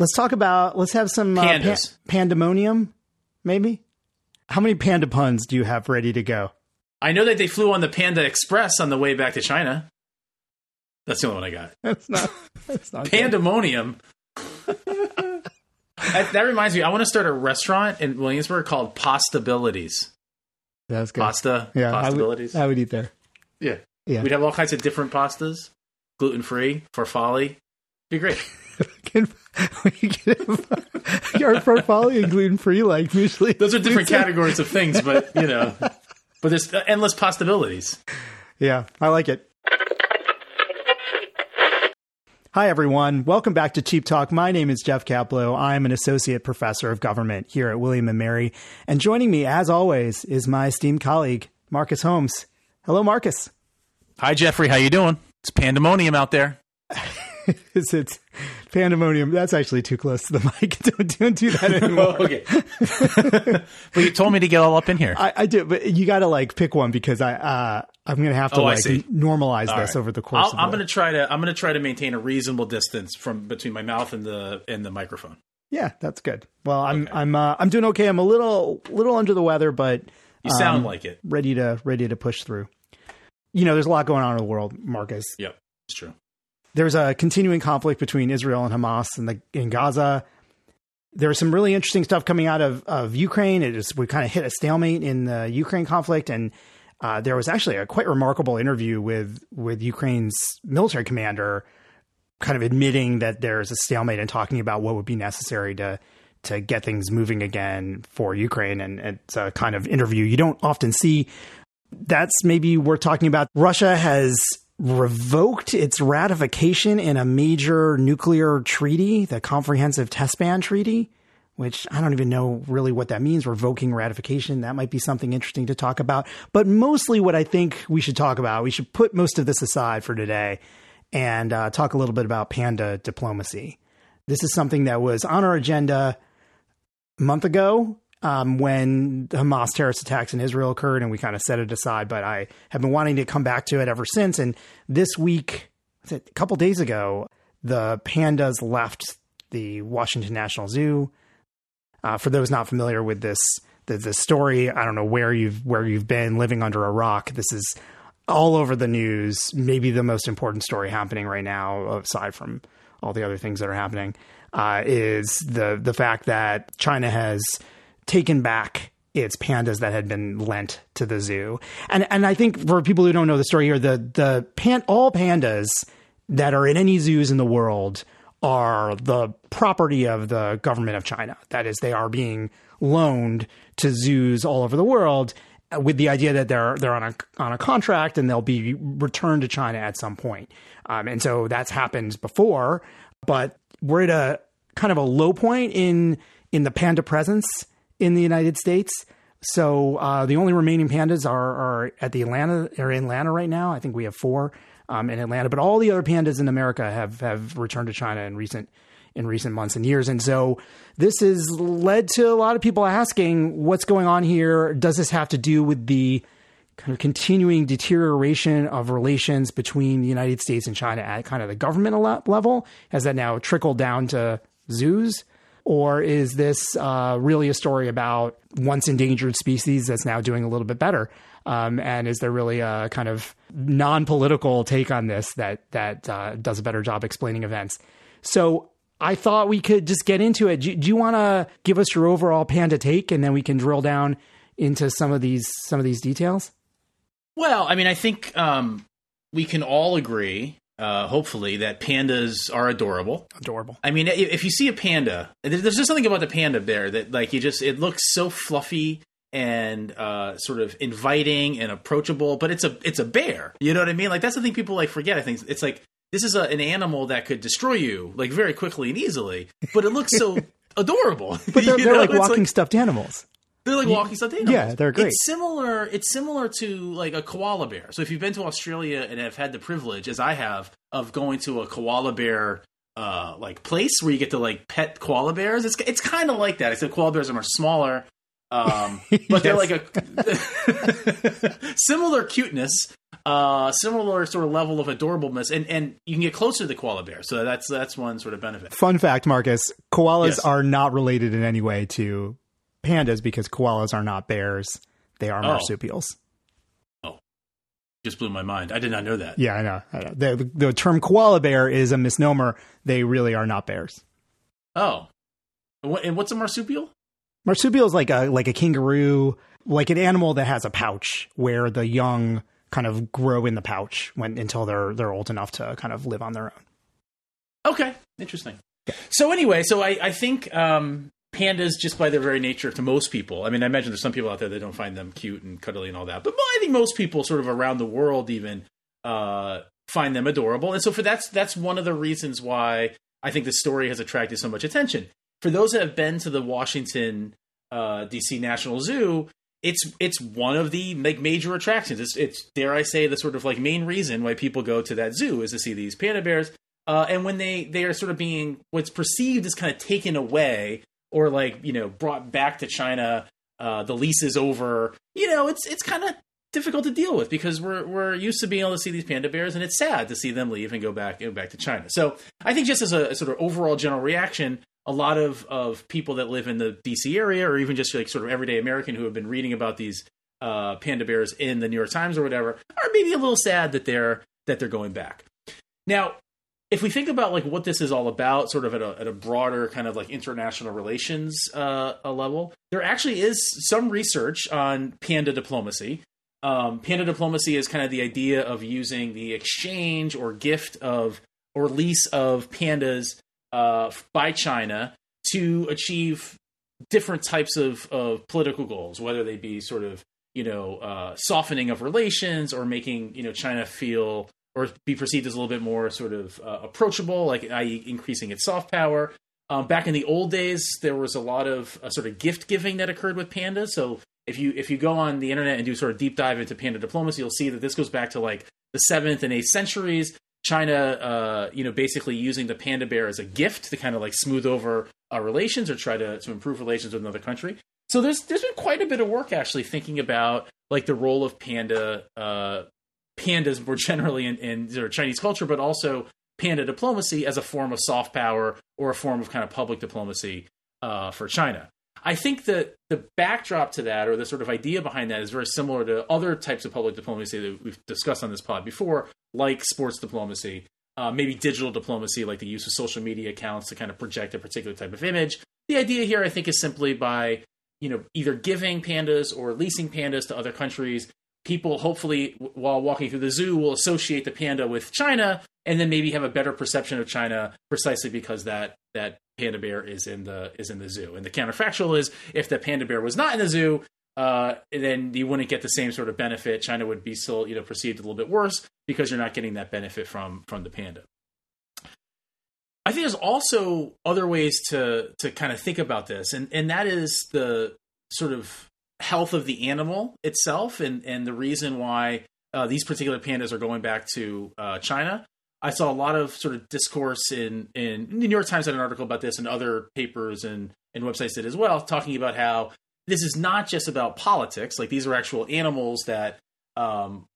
Let's talk about. Let's have some uh, Pandas. pandemonium, maybe. How many panda puns do you have ready to go? I know that they flew on the Panda Express on the way back to China. That's the only one I got. That's not. That's not. Pandemonium. that, that reminds me, I want to start a restaurant in Williamsburg called Pastabilities. That's good. Pasta Yeah, I would, possibilities. I would eat there. yeah. Yeah. We'd have all kinds of different pastas, gluten free, farfalle. Be great. Can we get your portfolio gluten free like usually? Those are different categories of things, but you know, but there's endless possibilities. Yeah, I like it. Hi, everyone. Welcome back to Cheap Talk. My name is Jeff Kaplow. I'm an associate professor of government here at William and Mary. And joining me, as always, is my esteemed colleague, Marcus Holmes. Hello, Marcus. Hi, Jeffrey. How you doing? It's pandemonium out there. Is it pandemonium? That's actually too close to the mic. Don't, don't do that anymore. okay. but you told me to get all up in here. I, I do, but you got to like pick one because I uh, I'm going to have to Oh, I like see. normalize All this right. over the course. I'll, of I'm the- going to try to I'm going to try to maintain a reasonable distance from between my mouth and the and the microphone. Yeah, that's good. Well, I'm I'm uh, I'm doing okay. I'm a little little under the weather, but You sound Um, like it. ready to ready to push through. You know, there's a lot going on in the world, Marcus. Yep, it's true. There's a continuing conflict between Israel and Hamas in the in Gaza. There's some really interesting stuff coming out of of Ukraine. It is we kind of hit a stalemate in the Ukraine conflict, and uh, there was actually a quite remarkable interview with with Ukraine's military commander, kind of admitting that there's a stalemate and talking about what would be necessary to to get things moving again for Ukraine. And it's a kind of interview you don't often see. That's maybe we're talking about. Russia has revoked its ratification in a major nuclear treaty, the Comprehensive Test Ban Treaty, which I don't even know really what that means, revoking ratification. That might be something interesting to talk about. But mostly what I think we should talk about, we should put most of this aside for today and uh, talk a little bit about panda diplomacy. This is something that was on our agenda a month ago um, when the Hamas terrorist attacks in Israel occurred, and we kind of set it aside. But I have been wanting to come back to it ever since. And this week, a couple days ago, the pandas left the Washington National Zoo. Uh, for those not familiar with this, the, the story, I don't know where you've where you've been living under a rock. This is all over the news. Maybe the most important story happening right now, aside from all the other things that are happening, uh, is the the fact that China has taken back its pandas that had been lent to the zoo. And and I think for people who don't know the story here, the the pan all pandas that are in any zoos in the world are the property of the government of China. That is, they are being loaned to zoos all over the world with the idea that they're they're on a on a contract and they'll be returned to China at some point. Um, and so that's happened before, but we're at a kind of a low point in in the panda presence in the United States. So uh, the only remaining pandas are, are at the Atlanta are in Atlanta right now. I think we have four um, in Atlanta, but all the other pandas in America have have returned to China in recent in recent months and years. And so this has led to a lot of people asking, what's going on here? Does this have to do with the kind of continuing deterioration of relations between the United States and China at kind of the government level? Has that now trickled down to zoos? Or is this uh, really a story about once endangered species that's now doing a little bit better? Um, and is there really a kind of non-political take on this that that uh, does a better job explaining events? So I thought we could just get into it. Do, do you want to give us your overall panda take, and then we can drill down into some of these some of these details? Well, I mean, I think um, we can all agree, uh, hopefully, that pandas are adorable. Adorable. I mean, if you see a panda, there's just something about the panda bear that, like, you just it looks so fluffy and uh, sort of inviting and approachable. But it's a it's a bear. You know what I mean? Like that's the thing people like forget. I think it's like this is a, an animal that could destroy you like very quickly and easily, but it looks so adorable. But they're, they're like It's walking stuffed animals. They're like walking stuffed yeah, they're great. It's similar. It's similar to like a koala bear. So if you've been to Australia and have had the privilege, as I have, of going to a koala bear uh, like place where you get to like pet koala bears, it's it's kind of like that. Except koala bears are much smaller, um, but they're like a similar cuteness. uh, similar sort of level of adorableness, and and you can get closer to the koala bear. So that's that's one sort of benefit. Fun fact, Marcus: koalas Yes. are not related in any way to pandas because koalas are not bears; they are marsupials. Oh. marsupials. Just blew my mind. I did not know that. Yeah, I know. I know. The, the term koala bear is a misnomer. They really are not bears. Oh, and, what's a marsupial? Marsupial is like a like a kangaroo, like an animal that has a pouch where the young kind of grow in the pouch when until they're they're old enough to kind of live on their own. Okay, interesting. So anyway, so I, I think um, pandas, just by their very nature, to most people. I mean, I imagine there's some people out there that don't find them cute and cuddly and all that, but I think most people, sort of around the world, even uh, find them adorable. And so for that's that's one of the reasons why I think the story has attracted so much attention. For those that have been to the Washington uh, D.C. National Zoo, it's it's one of the like major attractions. It's, it's dare I say the sort of like main reason why people go to that zoo is to see these panda bears. Uh, and when they they are sort of being what's perceived as kind of taken away or like you know brought back to China, uh, the lease is over. You know, it's it's kind of difficult to deal with because we're we're used to being able to see these panda bears, and it's sad to see them leave and go back back to China. So I think just as a, a sort of overall general reaction, a lot of of people that live in the DC area, or even just like sort of everyday American who have been reading about these uh, panda bears in the New York Times or whatever, are maybe a little sad that they're that they're going back. Now, if we think about like what this is all about, sort of at a, at a broader kind of like international relations uh, level, there actually is some research on panda diplomacy. Um, panda diplomacy is kind of the idea of using the exchange or gift of or lease of pandas uh, by China to achieve different types of, of political goals, whether they be sort of you know uh, softening of relations or making you know China feel or be perceived as a little bit more sort of uh, approachable, like i.e., increasing its soft power. Um, back in the old days, there was a lot of uh, sort of gift giving that occurred with pandas. So if you if you go on the internet and do sort of deep dive into panda diplomacy, you'll see that this goes back to like the seventh and eighth centuries. China, uh, you know, basically using the panda bear as a gift to kind of like smooth over uh, relations or try to, to improve relations with another country. So there's there's been quite a bit of work actually thinking about like the role of panda uh, pandas more generally in, in Chinese culture, but also panda diplomacy as a form of soft power or a form of kind of public diplomacy uh, for China. I think that the backdrop to that, or the sort of idea behind that, is very similar to other types of public diplomacy that we've discussed on this pod before, like sports diplomacy, uh, maybe digital diplomacy, like the use of social media accounts to kind of project a particular type of image. The idea here, I think, is simply by you know either giving pandas or leasing pandas to other countries. People, hopefully, while walking through the zoo, will associate the panda with China, and then maybe have a better perception of China precisely because that that panda bear is in the is in the zoo. And the counterfactual is if the panda bear was not in the zoo, uh, then you wouldn't get the same sort of benefit. China would be still you know perceived a little bit worse because you're not getting that benefit from from the panda. I think there's also other ways to to kind of think about this, and and that is the sort of health of the animal itself, and and the reason why uh, these particular pandas are going back to uh, China. I saw a lot of sort of discourse in in the New York Times had an article about this, and other papers and and websites did as well, talking about how this is not just about politics. Like these are actual animals that um,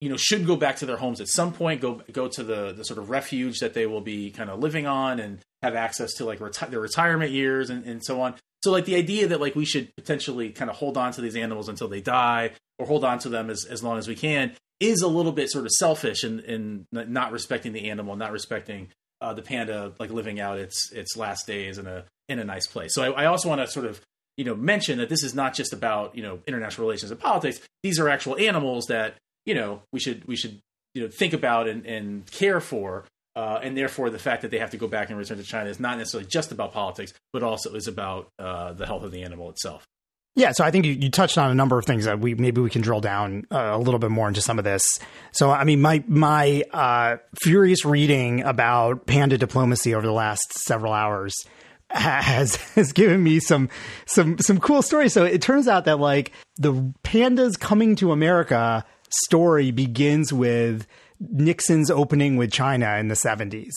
you know should go back to their homes at some point. Go go to the the sort of refuge that they will be kind of living on and have access to like reti- their retirement years and, and so on. So like the idea that like we should potentially kind of hold on to these animals until they die or hold on to them as, as long as we can is a little bit sort of selfish and and not respecting the animal, not respecting uh, the panda like living out its its last days in a in a nice place. So I, I also want to sort of you know mention that this is not just about you know international relations and politics. These are actual animals that you know we should we should you know think about and, and care for. Uh, and therefore, the fact that they have to go back and return to China is not necessarily just about politics, but also is about uh, the health of the animal itself. Yeah, so I think you, you touched on a number of things that we maybe we can drill down uh, a little bit more into some of this. So, I mean, my my uh, furious reading about panda diplomacy over the last several hours has has given me some some some cool stories. So it turns out that like the pandas coming to America story begins with Nixon's opening with China in the seventies,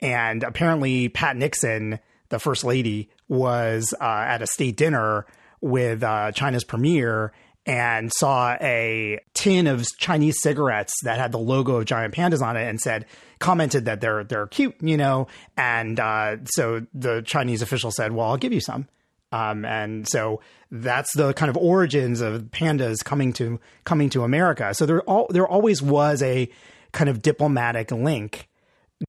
and apparently Pat Nixon, the first lady, was uh, at a state dinner with uh, China's premier, and saw a tin of Chinese cigarettes that had the logo of giant pandas on it and said commented that they're they're cute, you know, and uh, so the Chinese official said, "Well, I'll give you some." Um, and so that's the kind of origins of pandas coming to coming to America. So there all there always was a kind of diplomatic link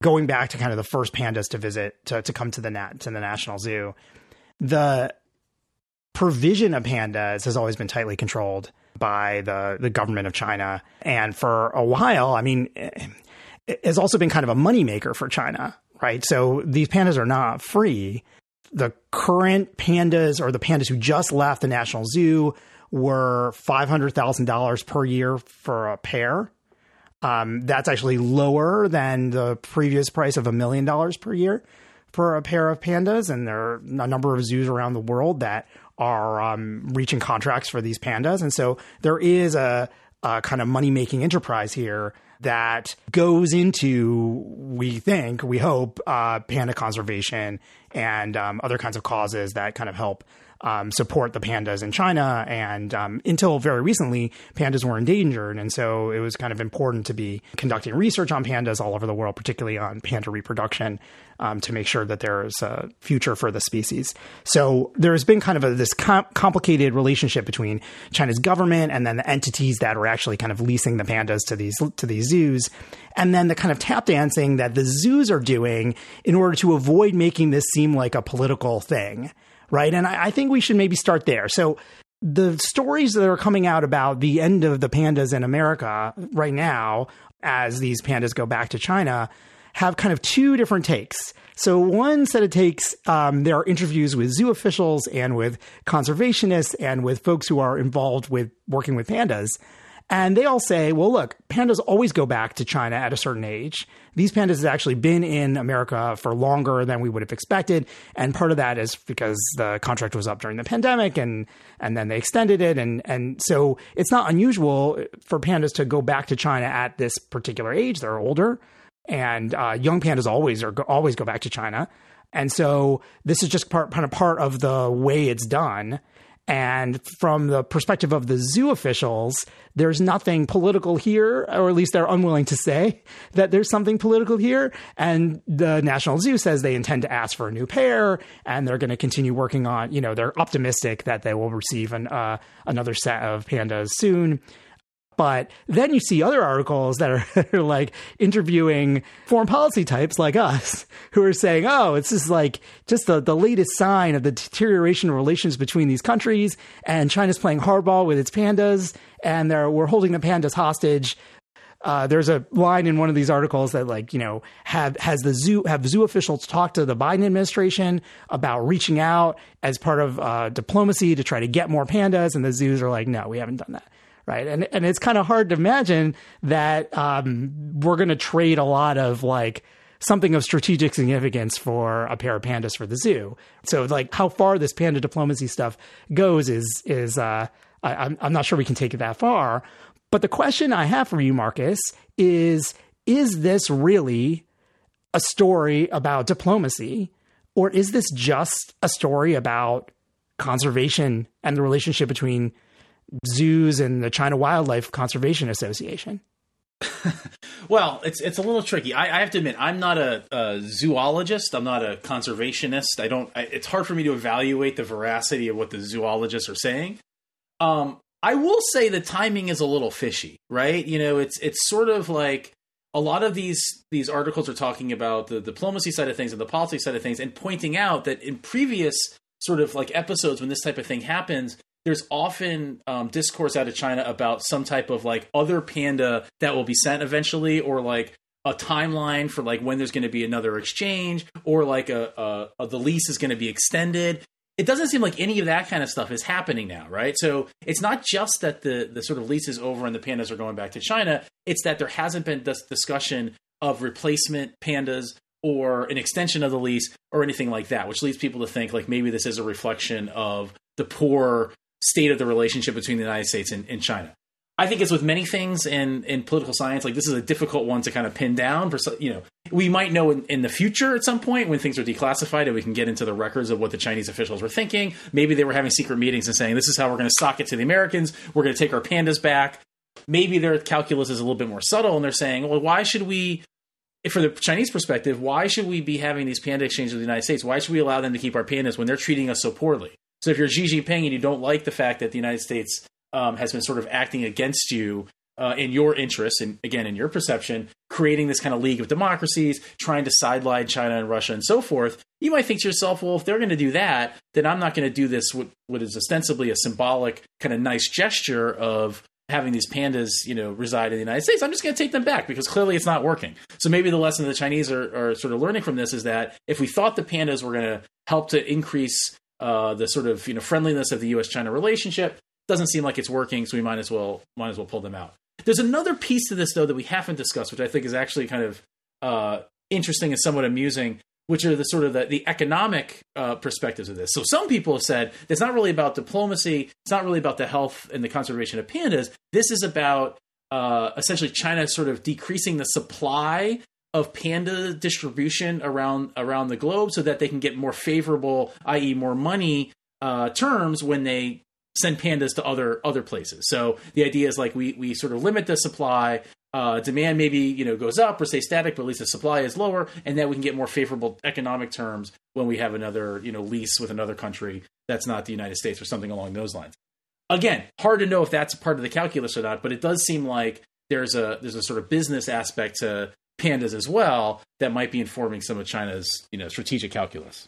going back to kind of the first pandas to visit to, to come to the nat to the national zoo. The provision of pandas has always been tightly controlled by the the government of China, and for a while, I mean, it has also been kind of a moneymaker for China, right? So these pandas are not free. The current pandas or the pandas who just left the National Zoo were five hundred thousand dollars per year for a pair. Um, that's actually lower than the previous price of a million dollars per year for a pair of pandas. And there are a number of zoos around the world that are um, reaching contracts for these pandas. And so there is a, a kind of money making enterprise here that goes into, we think, we hope, uh, panda conservation and um, other kinds of causes that kind of help um, support the pandas in China. And um, until very recently, pandas were endangered. And so it was kind of important to be conducting research on pandas all over the world, particularly on panda reproduction, um, to make sure that there's a future for the species. So there's been kind of a, this com- complicated relationship between China's government and then the entities that are actually kind of leasing the pandas to these to these zoos, and then the kind of tap dancing that the zoos are doing in order to avoid making this seem like a political thing right? And I, I think we should maybe start there. So the stories that are coming out about the end of the pandas in America right now, as these pandas go back to China, have kind of two different takes. So one set of takes, um, there are interviews with zoo officials and with conservationists and with folks who are involved with working with pandas. And they all say, well, look, pandas always go back to China at a certain age. These pandas have actually been in America for longer than we would have expected. And part of that is because the contract was up during the pandemic and, and then they extended it. And, and so it's not unusual for pandas to go back to China at this particular age. They're older and uh, young pandas always are always go back to China. And so this is just part, kind of part of the way it's done. And from the perspective of the zoo officials, there's nothing political here, or at least they're unwilling to say that there's something political here. And the National Zoo says they intend to ask for a new pair, and they're going to continue working on. You know, they're optimistic that they will receive an, uh, another set of pandas soon. But then you see other articles that are, are, like interviewing foreign policy types like us who are saying, oh, it's just like just the, the latest sign of the deterioration of relations between these countries. And China's playing hardball with its pandas and we're holding the pandas hostage. Uh, there's a line in one of these articles that like you know have has the zoo have zoo officials talk to the Biden administration about reaching out as part of uh, diplomacy to try to get more pandas, and the zoos are like, no, we haven't done that right? And and it's kind of hard to imagine that um, we're going to trade a lot of like something of strategic significance for a pair of pandas for the zoo. So like how far this panda diplomacy stuff goes is is uh, I, I'm I'm not sure we can take it that far. But the question I have for you, Marcus, is is this really a story about diplomacy, or is this just a story about conservation and the relationship between zoos and the China Wildlife Conservation Association? well, it's it's a little tricky. I, I have to admit, I'm not a, a, zoologist. I'm not a conservationist. I don't. I, it's hard for me to evaluate the veracity of what the zoologists are saying. Um, I will say the timing is a little fishy, right? You know, it's it's sort of like a lot of these these articles are talking about the diplomacy side of things and the policy side of things, and pointing out that in previous sort of like episodes when this type of thing happens, there's often um, discourse out of China about some type of like other panda that will be sent eventually, or like a timeline for like when there's going to be another exchange, or like a, a, a the lease is going to be extended. It doesn't seem like any of that kind of stuff is happening now, right? So it's not just that the the sort of lease is over and the pandas are going back to China. It's that there hasn't been this discussion of replacement pandas or an extension of the lease or anything like that, which leads people to think like maybe this is a reflection of the poor state of the relationship between the United States and, and China. I think it's with many things in in political science. Like this is a difficult one to kind of pin down. For you know, we might know in, in the future at some point when things are declassified and we can get into the records of what the Chinese officials were thinking. Maybe they were having secret meetings and saying, "This is how we're going to sock it to the Americans. We're going to take our pandas back." Maybe their calculus is a little bit more subtle, and they're saying, "Well, why should we?" For the Chinese perspective, why should we be having these panda exchanges with the United States? Why should we allow them to keep our pandas when they're treating us so poorly? So if you're Xi Jinping and you don't like the fact that the United States um, has been sort of acting against you uh, in your interests, and again in your perception, creating this kind of league of democracies, trying to sideline China and Russia and so forth, you might think to yourself, well, if they're going to do that, then I'm not going to do this what, what is ostensibly a symbolic kind of nice gesture of having these pandas, you know, reside in the United States. I'm just going to take them back because clearly it's not working. So maybe the lesson the Chinese are, are sort of learning from this is that if we thought the pandas were going to help to increase uh, the sort of you know friendliness of the U.S. China relationship. Doesn't seem like it's working, so we might as well might as well pull them out. There's another piece to this though that we haven't discussed, which I think is actually kind of uh, interesting and somewhat amusing, which are the sort of the, the economic uh, perspectives of this. So some people have said it's not really about diplomacy, it's not really about the health and the conservation of pandas. This is about uh, essentially China sort of decreasing the supply of panda distribution around around the globe so that they can get more favorable, i.e., more money uh, terms when they send pandas to other other places. So the idea is like we we sort of limit the supply. Uh, demand maybe you know goes up or stay static, but at least the supply is lower, and then we can get more favorable economic terms when we have another you know lease with another country that's not the United States or something along those lines. Again, hard to know if that's part of the calculus or not, but it does seem like there's a there's a sort of business aspect to pandas as well that might be informing some of China's you know strategic calculus.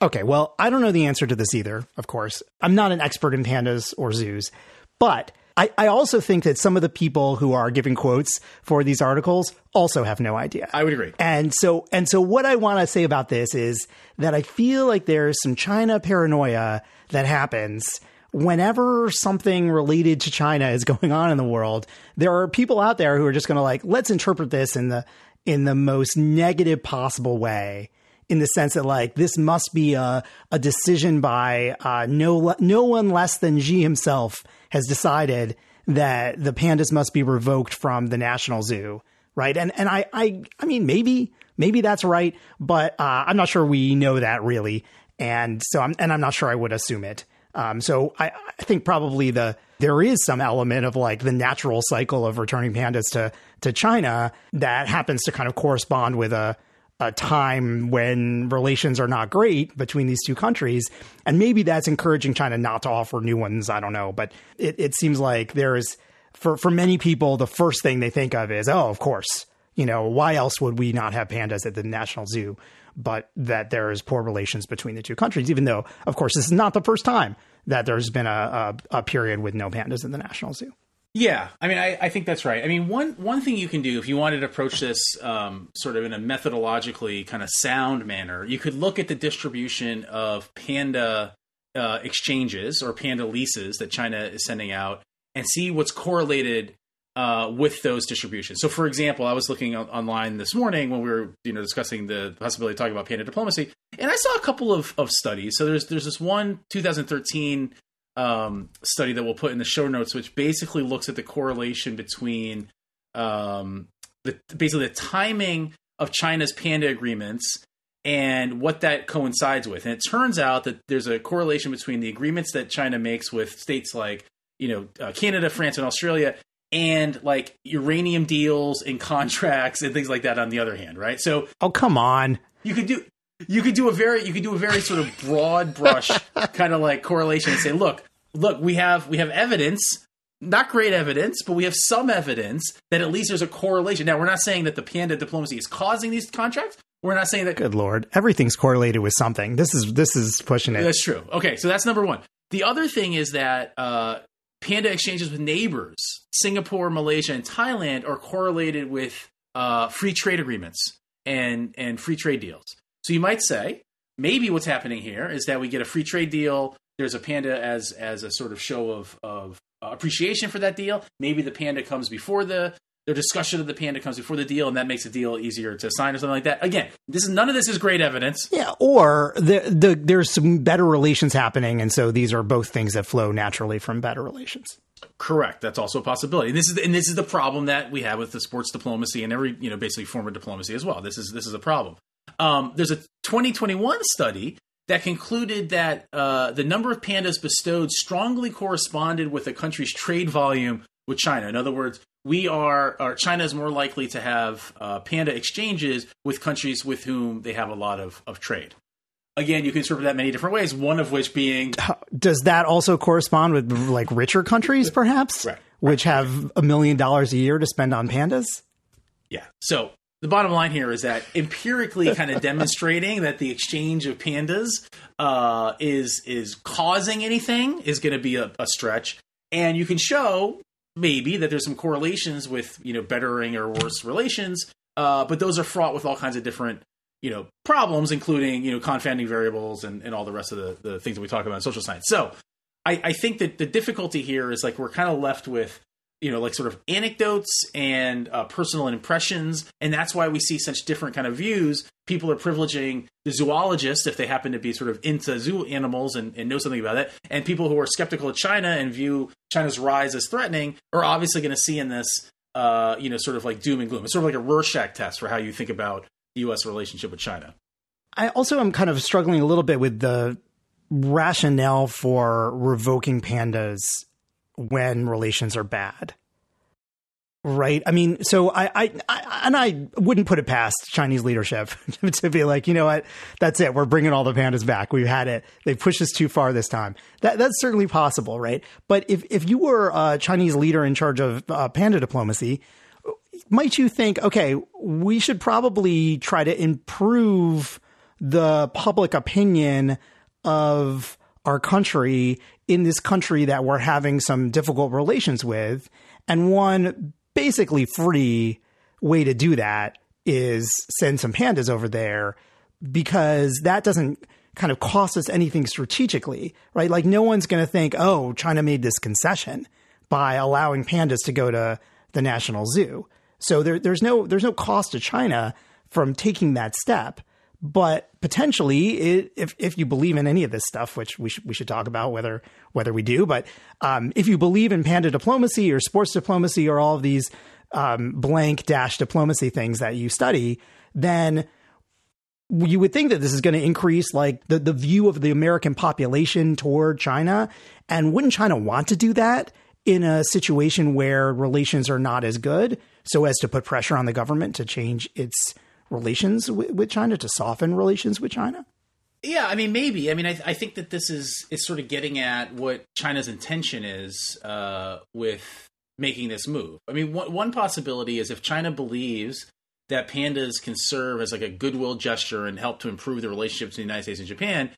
Okay, well, I don't know the answer to this either, of course. I'm not an expert in pandas or zoos, but I, I also think that some of the people who are giving quotes for these articles also have no idea. I would agree. And so and so what I want to say about this is that I feel like there's some China paranoia that happens whenever something related to China is going on in the world, there are people out there who are just going to like, let's interpret this in the in the most negative possible way. In the sense that, like, this must be a, a decision by uh, no no one less than Xi himself has decided that the pandas must be revoked from the national zoo, right? And and I I I mean maybe maybe that's right, but uh, I'm not sure we know that really, and so I'm and I'm not sure I would assume it. Um, so I, I think probably the there is some element of like the natural cycle of returning pandas to to China that happens to kind of correspond with a a time when relations are not great between these two countries. And maybe that's encouraging China not to offer new ones. I don't know. But it, it seems like there is, for, for many people, the first thing they think of is, oh, of course, you know, why else would we not have pandas at the National Zoo? But that there is poor relations between the two countries, even though, of course, this is not the first time that there's been a, a, a period with no pandas in the National Zoo. Yeah, I mean, I, I, think that's right. I mean, one one thing you can do if you wanted to approach this um, sort of in a methodologically kind of sound manner, you could look at the distribution of panda uh, exchanges or panda leases that China is sending out and see what's correlated uh, with those distributions. So, for example, I was looking online this morning when we were you know discussing the possibility of talking about panda diplomacy, and I saw a couple of, of studies. So there's there's this one 2013 um, study that we'll put in the show notes, which basically looks at the correlation between um, the basically the timing of China's panda agreements and what that coincides with. And it turns out that there's a correlation between the agreements that China makes with states like you know uh, Canada, France, and Australia, and like uranium deals and contracts and things like that. On the other hand, right? So, oh come on, you could do you could do a very you could do a very sort of broad brush kind of like correlation and say look look we have we have evidence not great evidence but we have some evidence that at least there's a correlation. Now we're not saying that the panda diplomacy is causing these contracts. We're not saying that good lord. Everything's correlated with something. This is this is pushing it. That's true. Okay so that's number one. The other thing is that uh, panda exchanges with neighbors singapore malaysia and thailand are correlated with uh, free trade agreements and and free trade deals so you might say maybe what's happening here is that we get a free trade deal. There's a panda as as a sort of show of of appreciation for that deal. Maybe the panda comes before the the discussion of the panda comes before the deal, and that makes the deal easier to sign or something like that. Again, this is none of this is great evidence. Yeah, or the, the there's some better relations happening, and so these are both things that flow naturally from better relations. Correct. That's also a possibility. And this is and this is the problem that we have with the sports diplomacy and every you know basically form of diplomacy as well. This is this is a problem. Um, there's a 2021 study that concluded that uh, the number of pandas bestowed strongly corresponded with a country's trade volume with China. In other words, we are, or China is more likely to have uh, panda exchanges with countries with whom they have a lot of, of trade. Again, you can interpret that many different ways. One of which being, does that also correspond with like richer countries, perhaps, right. which have a million dollars a year to spend on pandas? Yeah. So the bottom line here is that empirically kind of demonstrating that the exchange of pandas uh, is is causing anything is going to be a, a, stretch, and you can show maybe that there's some correlations with you know bettering or worse relations, uh, but those are fraught with all kinds of different you know problems, including you know confounding variables and, and all the rest of the, the things that we talk about in social science. So I, I think that the difficulty here is like we're kind of left with you know like sort of anecdotes and uh, personal impressions and that's why we see such different kind of views. People are privileging the zoologists if they happen to be sort of into zoo animals and, and know something about it and people who are skeptical of china and view china's rise as threatening are obviously going to see in this uh, you know sort of like doom and gloom. It's sort of like a rorschach test for how you think about the us relationship with china. I also am kind of struggling a little bit with the rationale for revoking pandas when relations are bad. Right. I mean, so I, I, I, and I wouldn't put it past Chinese leadership to be like, you know what, that's it. We're bringing all the pandas back. We've had it. They pushed us too far this time. That that's certainly possible, right? But if if you were a Chinese leader in charge of uh, panda diplomacy, might you think, okay, we should probably try to improve the public opinion of our country in this country that we're having some difficult relations with. And one basically free way to do that is send some pandas over there because that doesn't kind of cost us anything strategically, right? Like no one's going to think, oh, China made this concession by allowing pandas to go to the national zoo. So there, there's no there's no cost to China from taking that step. But potentially, it, if if you believe in any of this stuff, which we should we should talk about whether whether we do, but um, if you believe in panda diplomacy or sports diplomacy or all of these um, blank dash diplomacy things that you study, then you would think that this is going to increase like the, the view of the American population toward China. And wouldn't China want to do that in a situation where relations are not as good so as to put pressure on the government to change its relations with, China, to soften relations with China? Yeah, I mean, maybe. I mean, I, I think that this is is sort of getting at what China's intention is uh, with making this move. I mean, one, one possibility is if China believes that pandas can serve as like a goodwill gesture and help to improve the relationship between the United States and Japan,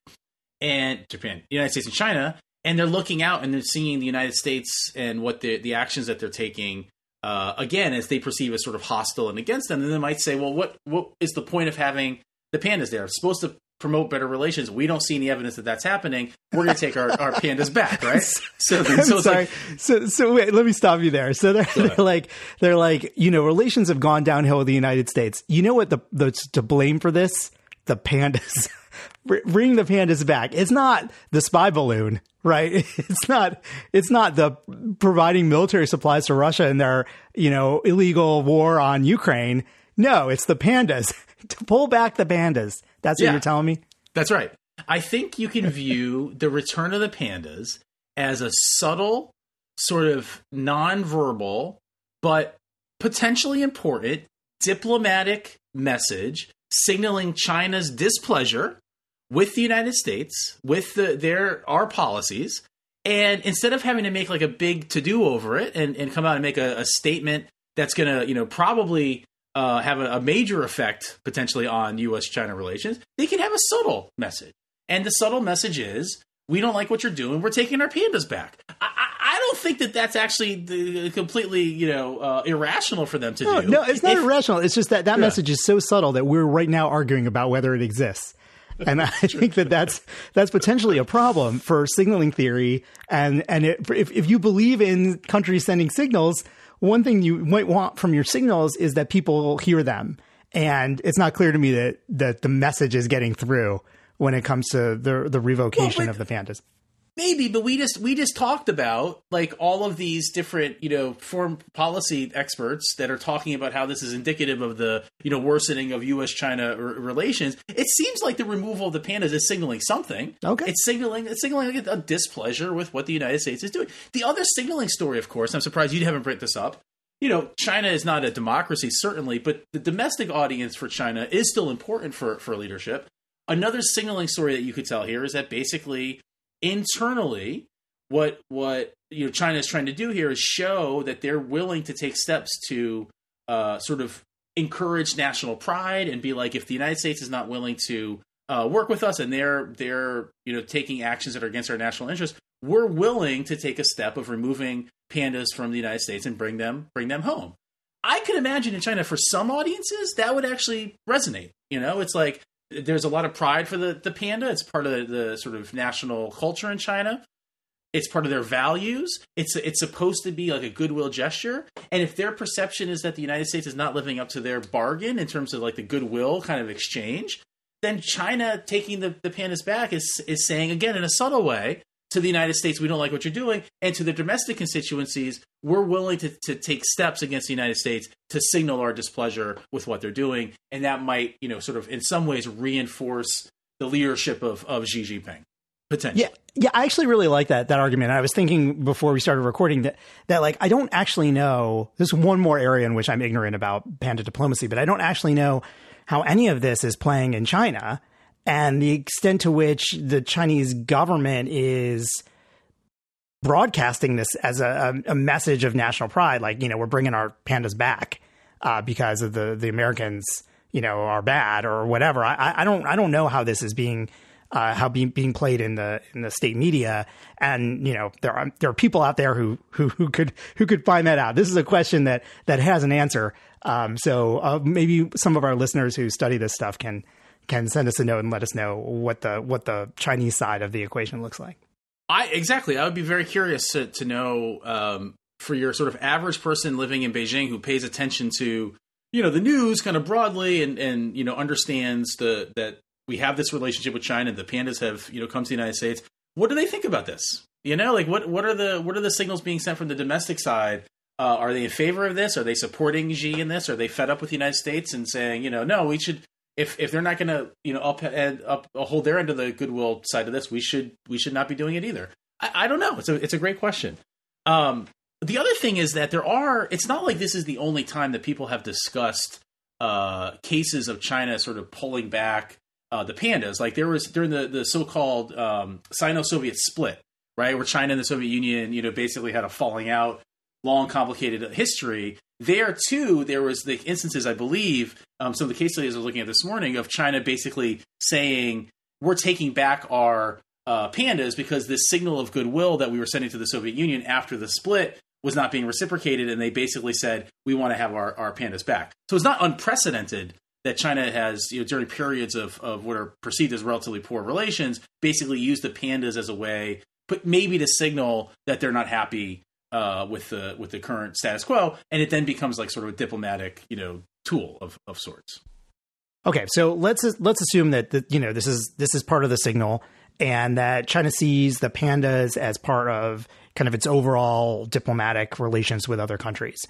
and Japan, United States and China, and they're looking out and they're seeing the United States and what the the actions that they're taking uh, again as they perceive as sort of hostile and against them, then they might say, well, what what is the point of having the pandas there? It's supposed to promote better relations. We don't see any evidence that that's happening. We're going to take our, our pandas back, right? So, so sorry. Like, so, so wait, let me stop you there. So they're, they're, like, they're like, you know, relations have gone downhill with the United States. You know what the, the to blame for this? The pandas. bring the pandas back. It's not the spy balloon, right? It's not. It's not the providing military supplies to Russia in their you know illegal war on Ukraine. No, it's the pandas. to pull back the pandas. That's what yeah, you're telling me. That's right. I think you can view the return of the pandas as a subtle, sort of non-verbal, but potentially important diplomatic message signaling China's displeasure with the United States, with the, their our policies, and instead of having to make like a big to do over it and, and come out and make a, a statement that's going to you know probably uh, have a, a, major effect potentially on U.S. China relations, they can have a subtle message, and the subtle message is we don't like what you're doing. We're taking our pandas back. I, I, I don't think that that's actually the, completely, you know, uh, irrational for them to no, do. No, it's not if, irrational. It's just that that yeah. message is so subtle that we're right now arguing about whether it exists and I think that that's that's potentially a problem for signaling theory. And and it, if if you believe in countries sending signals, one thing you might want from your signals is that people hear them. And it's not clear to me that that the message is getting through when it comes to the the revocation well, of the pandas. Maybe, but we just we just talked about like all of these different you know foreign policy experts that are talking about how this is indicative of the you know worsening of U.S. China r- relations. It seems like the removal of the pandas is signaling something. Okay, it's signaling it's signaling a displeasure with what the United States is doing. The other signaling story, of course, I'm surprised you haven't brought this up. You know, China is not a democracy, certainly, but the domestic audience for China is still important for for leadership. Another signaling story that you could tell here is that basically internally what what you know China is trying to do here is show that they're willing to take steps to uh, sort of encourage national pride and be like if the United States is not willing to uh, work with us and they're they're you know taking actions that are against our national interests, we're willing to take a step of removing pandas from the United States and bring them bring them home. I could imagine in China for some audiences that would actually resonate. You know, it's like there's a lot of pride for the, the panda. It's part of the, the, sort of national culture in China. It's part of their values. It's it's supposed to be like a goodwill gesture. And if their perception is that the United States is not living up to their bargain in terms of like the goodwill kind of exchange, then China taking the, the pandas back is is saying again in a subtle way to the United States, we don't like what you're doing, and to the domestic constituencies, we're willing to, to take steps against the United States to signal our displeasure with what they're doing, and that might, you know, sort of in some ways reinforce the leadership of, of Xi Jinping. Potentially. Yeah, yeah, I actually really like that that argument. I was thinking before we started recording that that like I don't actually know. There's one more area in which I'm ignorant about panda diplomacy, but I don't actually know how any of this is playing in China and the extent to which the Chinese government is broadcasting this as a, a, message of national pride, like you know we're bringing our pandas back uh, because of the the Americans, you know, are bad or whatever. I, I don't I don't know how this is being. Uh, how being being played in the in the state media, and you know there are there are people out there who who who could who could find that out. This is a question that that has an answer. Um, so uh, maybe some of our listeners who study this stuff can can send us a note and let us know what the what the Chinese side of the equation looks like. I exactly. I would be very curious to, to know um, for your sort of average person living in Beijing who pays attention to you know the news kind of broadly and and you know understands the that we have this relationship with China. The pandas have you know come to the United States. What do they think about this? You know, like what what are the what are the signals being sent from the domestic side? Uh, are they in favor of this? Are they supporting Xi in this? Are they fed up with the United States and saying, you know, no, we should if if they're not going to you know up and up hold their end of the goodwill side of this, we should we should not be doing it either. I, I don't know. It's a it's a great question. Um, the other thing is that there are. It's not like this is the only time that people have discussed uh, cases of China sort of pulling back uh, the pandas. Like there was during the the so called um, Sino-Soviet split, right, where China and the Soviet Union, you know, basically had a falling out, long complicated history there too, there was the instances, I believe, um, some of the case studies I was looking at this morning of China basically saying we're taking back our uh, pandas because this signal of goodwill that we were sending to the Soviet Union after the split was not being reciprocated, and they basically said we want to have our, our pandas back. So it's not unprecedented that China has, you know, during periods of, of what are perceived as relatively poor relations, basically used the pandas as a way, but maybe to signal that they're not happy uh, with the with the current status quo, and it then becomes like sort of a diplomatic, you know, tool of, of sorts. Okay, so let's let's assume that the, you know this is this is part of the signal, and that China sees the pandas as part of kind of its overall diplomatic relations with other countries.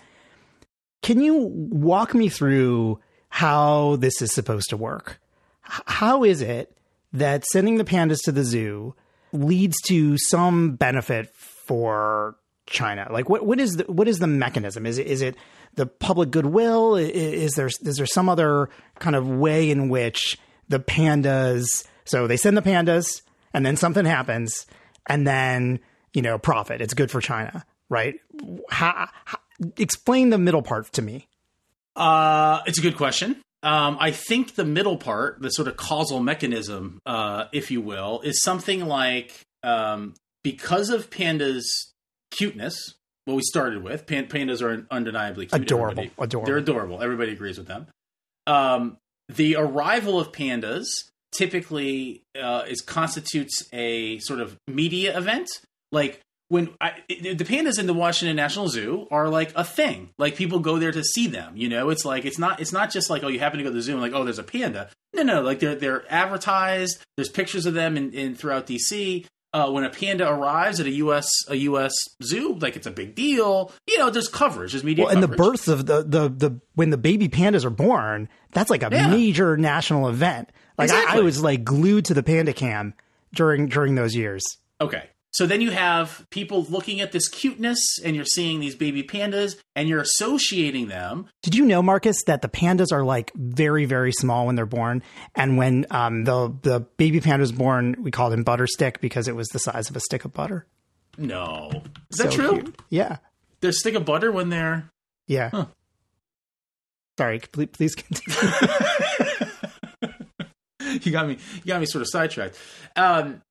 Can you walk me through how this is supposed to work? How is it that sending the pandas to the zoo leads to some benefit for China? Like, what what is the what is the mechanism? Is it is it the public goodwill? Is there is there some other kind of way in which the pandas? So they send the pandas, and then something happens, and then you know profit. It's good for China, right? How, how, explain the middle part to me. Uh, it's a good question. Um, I think the middle part, the sort of causal mechanism, uh, if you will, is something like um, because of pandas cuteness, what we started with. pandas are undeniably cute. Adorable. Everybody, adorable. They're adorable. Everybody agrees with them. Um, the arrival of pandas typically uh, is constitutes a sort of media event. Like when I, the pandas in the Washington National Zoo are like a thing. Like people go there to see them. You know, it's like it's not it's not just like oh you happen to go to the zoo and like oh there's a panda. No, no, like they're they're advertised. There's pictures of them in, in throughout DC. Uh, when a panda arrives at a U.S. a U.S. zoo, like it's a big deal. You know, there's coverage, there's media. Well, and coverage. the birth of the, the the when the baby pandas are born, that's like a Yeah. major national event. Like I, I was like glued to the panda cam during during those years. Okay. So then you have people looking at this cuteness, and you're seeing these baby pandas, and you're associating them. Did you know, Marcus, that the pandas are like very, very small when they're born, and when um, the the baby panda was born, we called him Butterstick because it was the size of a stick of butter. No, is that So true? cute. Yeah, There's stick of butter when they're. yeah. Sorry, please, please continue. you got me. You got me sort of sidetracked. Um,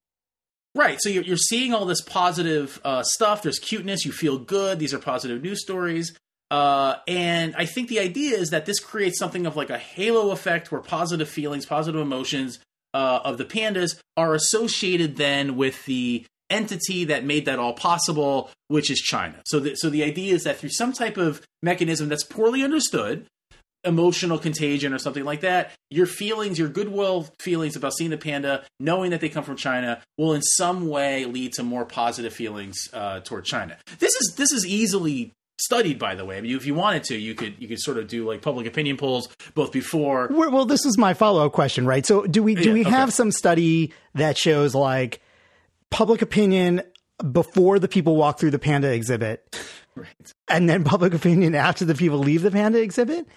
right. So you're, you're seeing all this positive uh, stuff. There's cuteness. You feel good. These are positive news stories. Uh, and I think the idea is that this creates something of like a halo effect where positive feelings, positive emotions uh, of the pandas are associated then with the entity that made that all possible, which is China. So, the, so the idea is that through some type of mechanism that's poorly understood, emotional contagion or something like that, your feelings, your goodwill feelings about seeing the panda, knowing that they come from China, will in some way lead to more positive feelings uh, toward China. This is this is easily studied, by the way. I mean, if you wanted to, you could you could sort of do like public opinion polls both before. Well, this is my follow up question, right? So, do we do Yeah, we okay. have some study that shows like public opinion before the people walk through the panda exhibit, Right. and then public opinion after the people leave the panda exhibit?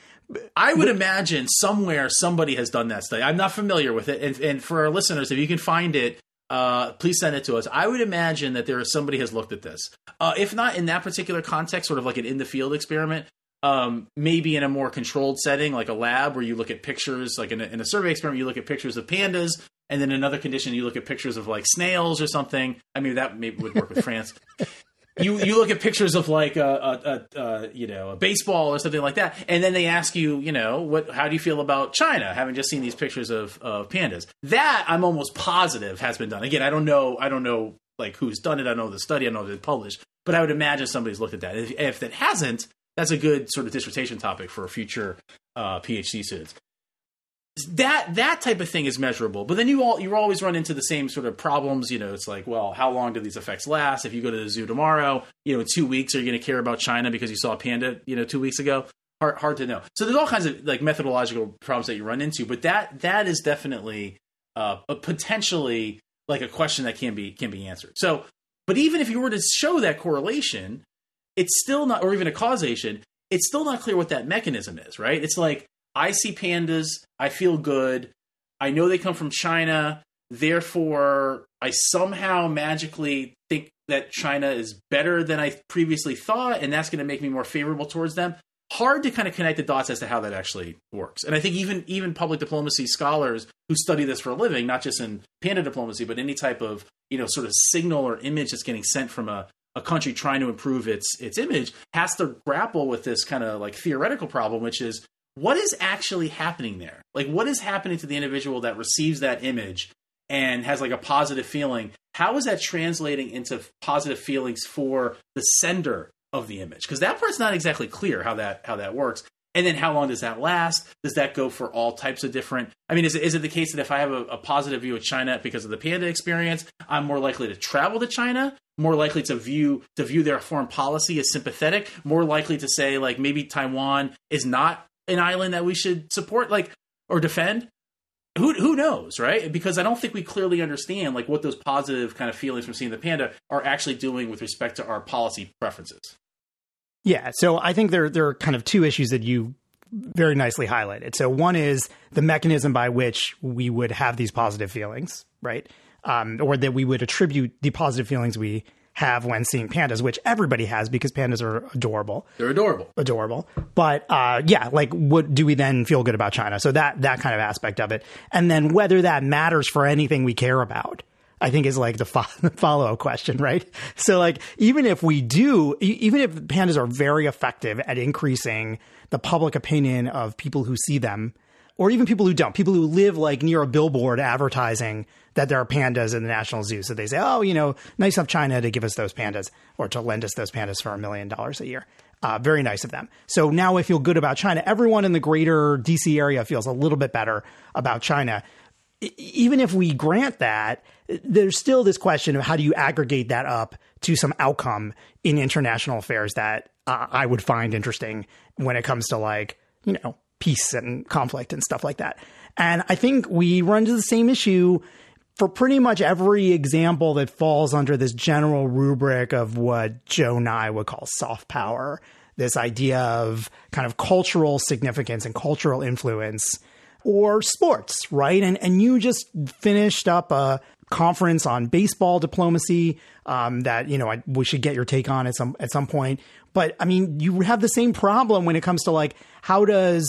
I would imagine somewhere somebody has done that study. I'm not familiar with it, and, and for our listeners, if you can find it, uh, please send it to us. I would imagine that there is somebody has looked at this. Uh, if not in that particular context, sort of like an in the field experiment, um, maybe in a more controlled setting, like a lab where you look at pictures, like in a, in a survey experiment, you look at pictures of pandas, and then another condition, you look at pictures of like snails or something. I mean, that maybe would work with France. you you look at pictures of like a, a, a, you know a baseball or something like that, and then they ask you you know what how do you feel about China having just seen these pictures of, of pandas? That I'm almost positive has been done. Again, I don't know I don't know like who's done it. I know the study. I know it's published, but I would imagine somebody's looked at that. If, if that hasn't, that's a good sort of dissertation topic for future uh, PhD students that that type of thing is measurable but then you all you always run into the same sort of problems you know it's like well how long do these effects last? If you go to the zoo tomorrow you know in two weeks are you going to care about china because you saw a panda you know two weeks ago? Hard, hard to know. So there's all kinds of like methodological problems that you run into but that that is definitely uh, a potentially like a question that can be can be answered. So but even if you were to show that correlation it's still not, or even a causation, it's still not clear what that mechanism is, right? It's like, I see pandas, I feel good, I know they come from China, therefore, I somehow magically think that China is better than I previously thought, and that's going to make me more favorable towards them. Hard to kind of connect the dots as to how that actually works. And I think even even public diplomacy scholars who study this for a living, not just in panda diplomacy, but any type of you know sort of signal or image that's getting sent from a a country trying to improve its its image has to grapple with this kind of like theoretical problem, which is what is actually happening there? Like, what is happening to the individual that receives that image and has like a positive feeling? How is that translating into positive feelings for the sender of the image? Because that part's not exactly clear how that how that works. And then how long does that last? Does that go for all types of different? I mean, is it, is it the case that if I have a, a positive view of China because of the panda experience, I'm more likely to travel to China, more likely to view to view their foreign policy as sympathetic, more likely to say like maybe Taiwan is not an island that we should support, like or defend? Who who knows, right? Because I don't think we clearly understand like what those positive kind of feelings from seeing the panda are actually doing with respect to our policy preferences. Yeah, so I think there there are kind of two issues that you very nicely highlighted. So one is the mechanism by which we would have these positive feelings, right? Um, or that we would attribute the positive feelings we have when seeing pandas, which everybody has because pandas are adorable, They're adorable. adorable. But uh, yeah, like, what do we then feel good about China? So that that kind of aspect of it, and then whether that matters for anything we care about. I think is like the follow up question, right? So, like, even if we do, even if pandas are very effective at increasing the public opinion of people who see them, or even people who don't, people who live like near a billboard advertising that there are pandas in the National Zoo. So they say, oh, you know, nice of China to give us those pandas or to lend us those pandas for a million dollars a year. Uh, very nice of them. So now I feel good about China. Everyone in the greater DC area feels a little bit better about China even if we grant that, there's still this question of how do you aggregate that up to some outcome in international affairs that uh, I would find interesting when it comes to like, you know, peace and conflict and stuff like that. And I think we run into the same issue for pretty much every example that falls under this general rubric of what Joe Nye would call soft power, this idea of kind of cultural significance and cultural influence or sports, right? And and you just finished up a conference on baseball diplomacy um, that you know I, we should get your take on at some at some point. But I mean, you have the same problem when it comes to like how does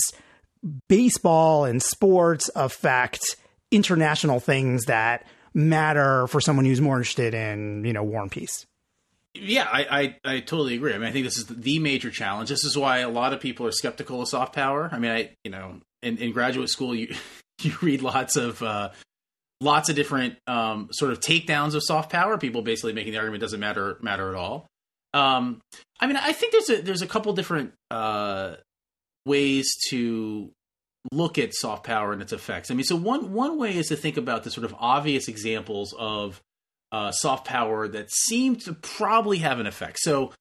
baseball and sports affect international things that matter for someone who's more interested in you know war and peace. Yeah, I, I, I, totally agree. I mean, I think this is the major challenge. This is why a lot of people are skeptical of soft power. I mean, I you know, in, in graduate school, you you read lots of uh, lots of different um, sort of takedowns of soft power. People basically making the argument doesn't matter matter at all. Um, I mean, I think there's a there's a couple different uh, ways to look at soft power and its effects. I mean, so one one way is to think about the sort of obvious examples of uh, soft power that seem to probably have an effect. So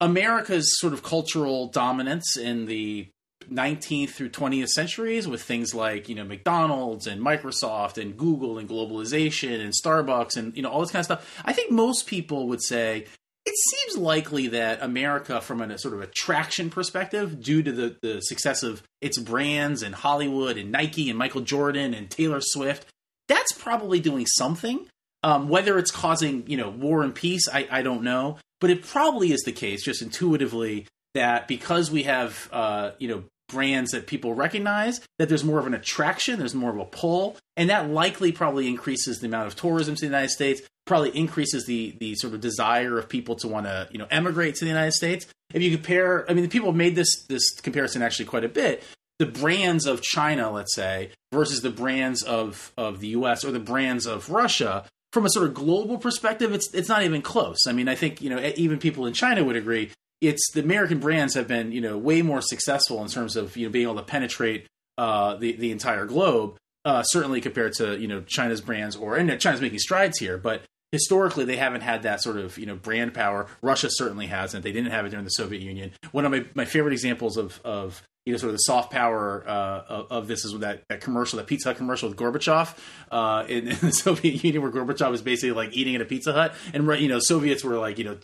America's sort of cultural dominance in the 19th through 20th centuries with things like you know McDonald's and Microsoft and Google and globalization and Starbucks and you know all this kind of stuff. I think most people would say it seems likely that America, from a sort of attraction perspective, due to the, the success of its brands and Hollywood and Nike and Michael Jordan and Taylor Swift, that's probably doing something. Um, whether it's causing you know war and peace, I, I don't know, but it probably is the case, just intuitively, that because we have uh, you know brands that people recognize, that there's more of an attraction, there's more of a pull, and that likely probably increases the amount of tourism to the United States, probably increases the the sort of desire of people to want to you know emigrate to the United States. If you compare, I mean, people have made this this comparison actually quite a bit. The brands of China, let's say, versus the brands of of the U.S. or the brands of Russia, from a sort of global perspective, it's it's not even close. I mean, I think you know even people in China would agree it's the American brands have been you know way more successful in terms of you know being able to penetrate uh, the the entire globe. Uh, certainly compared to you know China's brands, or and China's making strides here, but historically they haven't had that sort of you know brand power. Russia certainly hasn't. They didn't have it during the Soviet Union. One of my, my favorite examples of of you know sort of the soft power uh, of, of, this is that, that commercial, that Pizza Hut commercial with Gorbachev uh, in, in, the Soviet Union, where Gorbachev was basically like eating at a Pizza Hut, and you know Soviets were like you know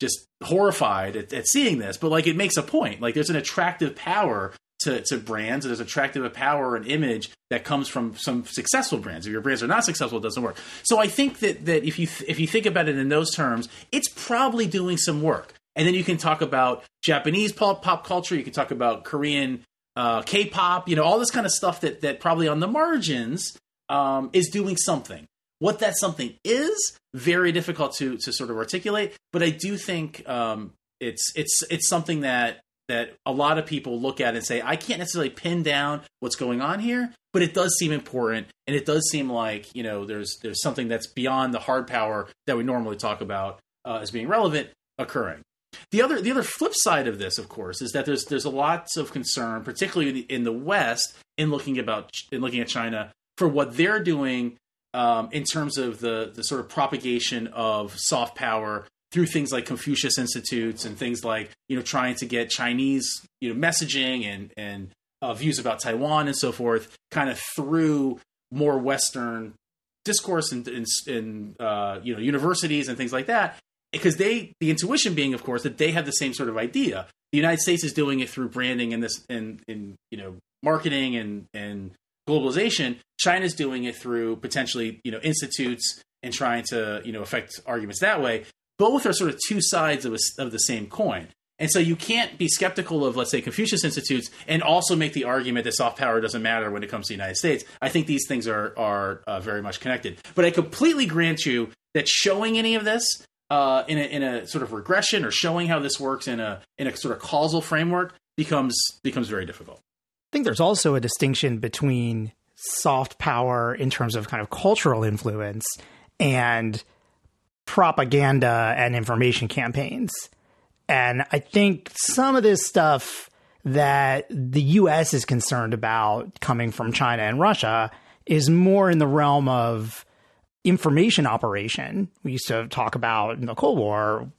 just horrified at, at, seeing this, but like it makes a point. Like there's an attractive power to, to brands, and attractive power and image that comes from some successful brands. If your brands are not successful, it doesn't work. So I think that that if you th- if you think about it in those terms, it's probably doing some work. And then you can talk about Japanese pop, pop culture. You can talk about Korean uh, K-pop. You know all this kind of stuff that that probably on the margins um, is doing something. What that something is, very difficult to to sort of articulate. But I do think um, it's it's it's something that that a lot of people look at and say, I can't necessarily pin down what's going on here, but it does seem important, and it does seem like you know there's there's something that's beyond the hard power that we normally talk about uh, as being relevant occurring. The other the other flip side of this, of course, is that there's there's a lots of concern, particularly in the, West, in looking about in looking at China for what they're doing um, in terms of the the sort of propagation of soft power through things like Confucius Institutes and things like you know trying to get Chinese you know messaging and and uh, views about Taiwan and so forth, kind of through more Western discourse in, in, in uh, you know universities and things like that. Because they, the intuition being, of course, that they have the same sort of idea. The United States is doing it through branding and this, and in you know marketing and and globalization, China's doing it through potentially, you know, institutes and trying to, you know, affect arguments that way. Both are sort of two sides of, a, of the same coin. And so you can't be skeptical of, let's say, Confucius Institutes and also make the argument that soft power doesn't matter when it comes to the United States. I think these things are, are uh, very much connected. But I completely grant you that showing any of this uh, in, a, in a sort of regression or showing how this works in a, in a sort of causal framework becomes, becomes very difficult I think there's also a distinction between soft power in terms of kind of cultural influence and propaganda and information campaigns. And I think some of this stuff that the US is concerned about coming from China and Russia is more in the realm of information operation. We used to talk about in the Cold War,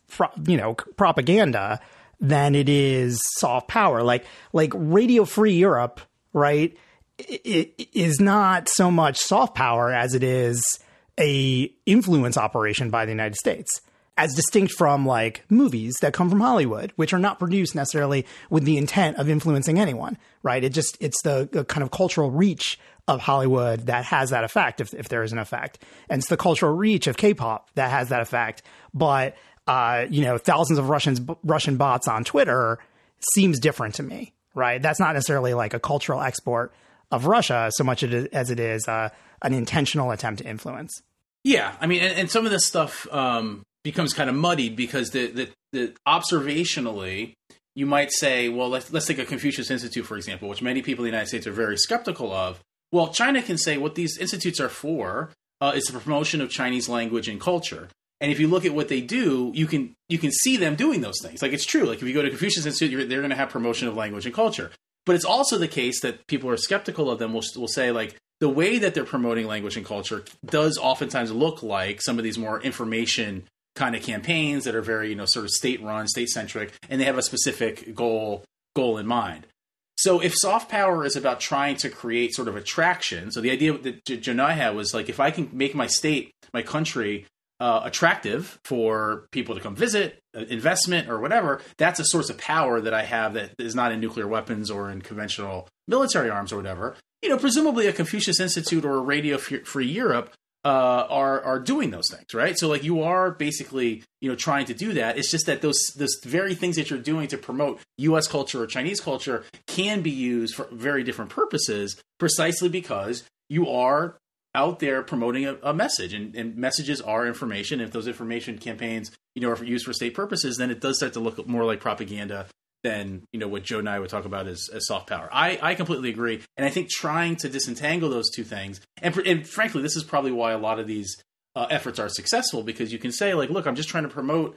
you know, propaganda than it is soft power. Like like Radio Free Europe, right? It is not so much soft power as it is a influence operation by the United States as distinct from like movies that come from Hollywood, which are not produced necessarily with the intent of influencing anyone, right? It just, it's the, the kind of cultural reach of Hollywood that has that effect, if, if there is an effect. And it's the cultural reach of K-pop that has that effect. But, uh, you know, thousands of Russians, Russian bots on Twitter seems different to me, right? That's not necessarily like a cultural export of Russia so much as it is uh, an intentional attempt to influence. Yeah, I mean, and, and some of this stuff, um, becomes kind of muddied because the, the, the observationally you might say, well, let's, let's take a Confucius Institute, for example, which many people in the United States are very skeptical of. Well, China can say what these institutes are for uh, is the promotion of Chinese language and culture. And if you look at what they do, you can you can see them doing those things. Like it's true. Like if you go to Confucius Institute, they're going to have promotion of language and culture. But it's also the case that people are skeptical of them. Will will say like the way that they're promoting language and culture does oftentimes look like some of these more information kind of campaigns that are very you know sort of state run, state centric, and they have a specific goal goal in mind. So if soft power is about trying to create sort of attraction, so the idea that Joe Nye had was like if I can make my state, my country uh, attractive for people to come visit, uh, investment or whatever, that's a source of power that I have that is not in nuclear weapons or in conventional military arms or whatever. You know, presumably a Confucius Institute or a Radio Free Europe uh, are are doing those things, right? So like you are basically you know trying to do that. It's just that those those very things that you're doing to promote U.S. culture or Chinese culture can be used for very different purposes, precisely because you are out there promoting a, a message, and, and, messages are information. If those information campaigns you know are used for state purposes, then it does start to look more like propaganda than you know what Joe Nye would talk about as, as soft power. I, I completely agree, and I think trying to disentangle those two things, and, and frankly, this is probably why a lot of these uh, efforts are successful because you can say like, look, I'm just trying to promote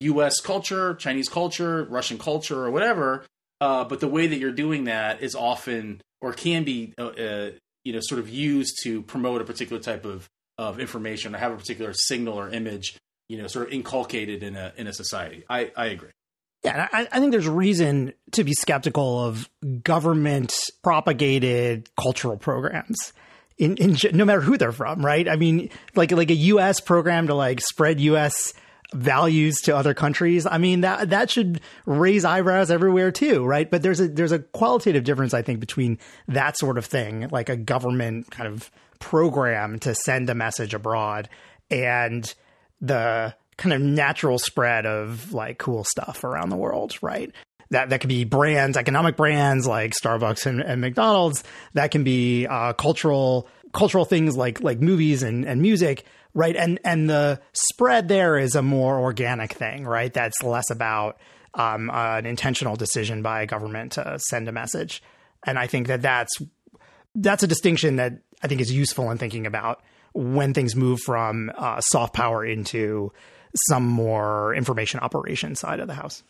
U.S. culture, Chinese culture, Russian culture, or whatever. Uh, but the way that you're doing that is often or can be uh, uh you know sort of used to promote a particular type of of information or have a particular signal or image you know sort of inculcated in a in a society. I I agree. Yeah, I, I, think there's reason to be skeptical of government propagated cultural programs. In, in no matter who they're from, right? I mean, like like a U.S. program to like spread U.S. values to other countries. I mean that that should raise eyebrows everywhere too, right? But there's a there's a qualitative difference, I think, between that sort of thing, like a government kind of program to send a message abroad, and the kind of natural spread of like cool stuff around the world, right? That that could be brands, economic brands like Starbucks and, and McDonald's. That can be uh, cultural cultural things like like movies and, and music, right? And and the spread there is a more organic thing, right? That's less about um, uh, an intentional decision by a government to send a message. And I think that that's that's a distinction that I think is useful in thinking about when things move from uh, soft power into some more information operation side of the house.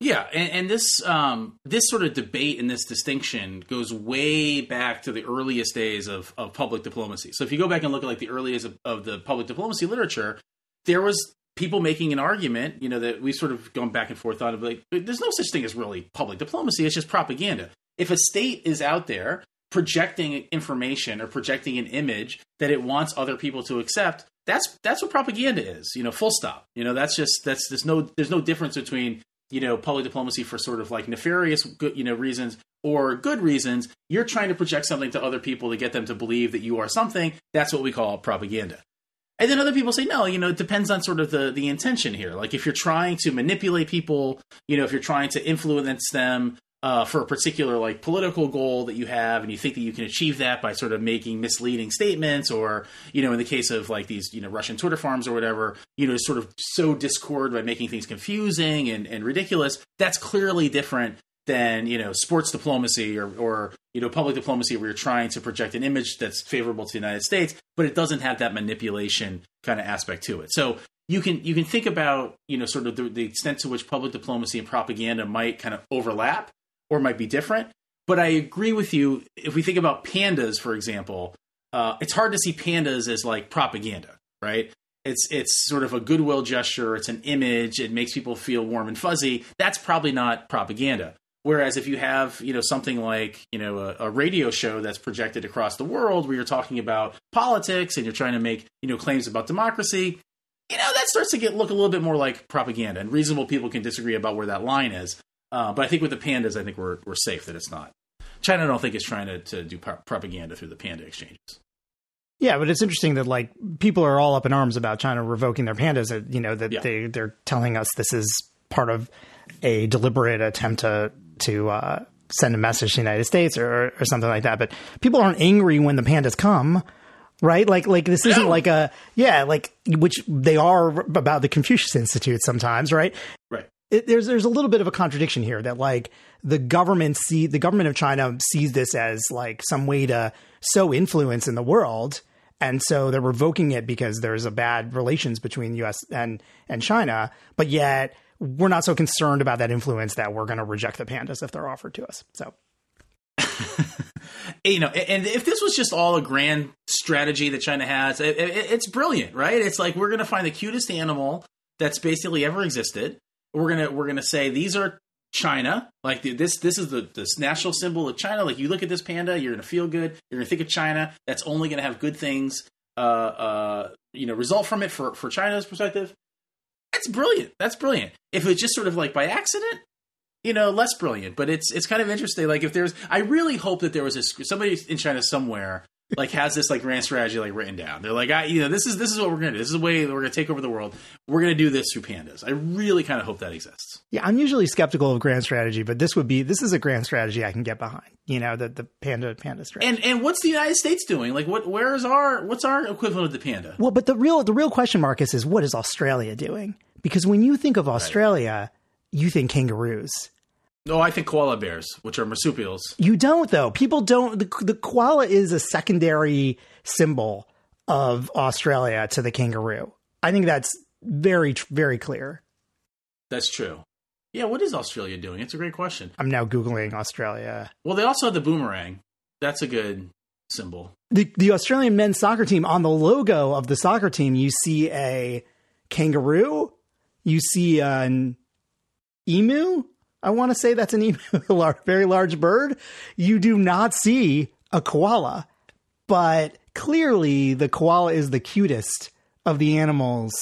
Yeah, and, and this um, this sort of debate and this distinction goes way back to the earliest days of, of public diplomacy. So if you go back and look at like the earliest of, of the public diplomacy literature, there was people making an argument, you know, that we've sort of gone back and forth on like there's no such thing as really public diplomacy, it's just propaganda. If a state is out there projecting information or projecting an image that it wants other people to accept, that's that's what propaganda is. You know, full stop. You know, that's just that's there's no there's no difference between you know public diplomacy for sort of like nefarious good you know reasons or good reasons. You're trying to project something to other people to get them to believe that you are something. That's what we call propaganda. And then other people say, no, you know, it depends on sort of the, the intention here. Like if you're trying to manipulate people, you know, if you're trying to influence them uh, for a particular like political goal that you have, and you think that you can achieve that by sort of making misleading statements, or you know, in the case of like these you know Russian Twitter farms or whatever, you know, sort of sow discord by making things confusing and, and ridiculous. That's clearly different than you know sports diplomacy or or you know public diplomacy where you're trying to project an image that's favorable to the United States, but it doesn't have that manipulation kind of aspect to it. So you can you can think about you know sort of the, the extent to which public diplomacy and propaganda might kind of overlap or might be different. But I agree with you. If we think about pandas, for example, uh, it's hard to see pandas as like propaganda, right? It's it's sort of a goodwill gesture. It's an image. It makes people feel warm and fuzzy. That's probably not propaganda. Whereas if you have you know something like you know a, a, radio show that's projected across the world where you're talking about politics and you're trying to make you know claims about democracy, you know that starts to get look a little bit more like propaganda. And reasonable people can disagree about where that line is. Uh, but I think with the pandas, I think we're we're safe that it's not. China, I don't think is trying to, to do propaganda through the panda exchanges. Yeah, but it's interesting that like people are all up in arms about China revoking their pandas. That You know that yeah. they they're telling us this is part of a deliberate attempt to to uh, send a message to the United States or, or something like that. But people aren't angry when the pandas come, right? Like like this isn't like a yeah like which they are about the Confucius Institute sometimes, right? It, there's there's a little bit of a contradiction here that like the government see the government of China sees this as like some way to sow influence in the world and so they're revoking it because there's a bad relations between U.S. and and China. But yet we're not so concerned about that influence that we're going to reject the pandas if they're offered to us. So. you know, and if this was just all a grand strategy that China has, it, it, it's brilliant, right? It's like we're going to find the cutest animal that's basically ever existed. We're gonna we're gonna say these are China. Like this, this is the this national symbol of China. Like you look at this panda, you're gonna feel good. You're gonna think of China. That's only gonna have good things. Uh, uh, you know, result from it for for China's perspective. That's brilliant. That's brilliant. If it's just sort of like by accident, you know, less brilliant. But it's it's kind of interesting. Like if there's, I really hope that there was a somebody in China somewhere like has this like grand strategy like written down. They're like, I, you know, this is this is what we're gonna do. This is the way we're gonna take over the world. We're gonna do this through pandas. I really kind of hope that exists. Yeah, I'm usually skeptical of grand strategy, but this would be this is a grand strategy I can get behind. You know, the the panda panda strategy. And and what's the United States doing? Like, what where is our what's our equivalent of the panda? Well, but the real the real question, Marcus, is what is Australia doing? Because when you think of Australia, right. you think kangaroos no, I think koala bears, which are marsupials. You don't though. People don't. The, the koala is a secondary symbol of Australia to the kangaroo. I think that's very very clear. That's true. Yeah, what is Australia doing? It's a great question. I'm now googling Australia. Well, they also have the boomerang. That's a good symbol. The the Australian men's soccer team on the logo of the soccer team, you see a kangaroo, you see an emu, I want to say that's an emu, very large bird. You do not see a koala, but clearly the koala is the cutest of the animals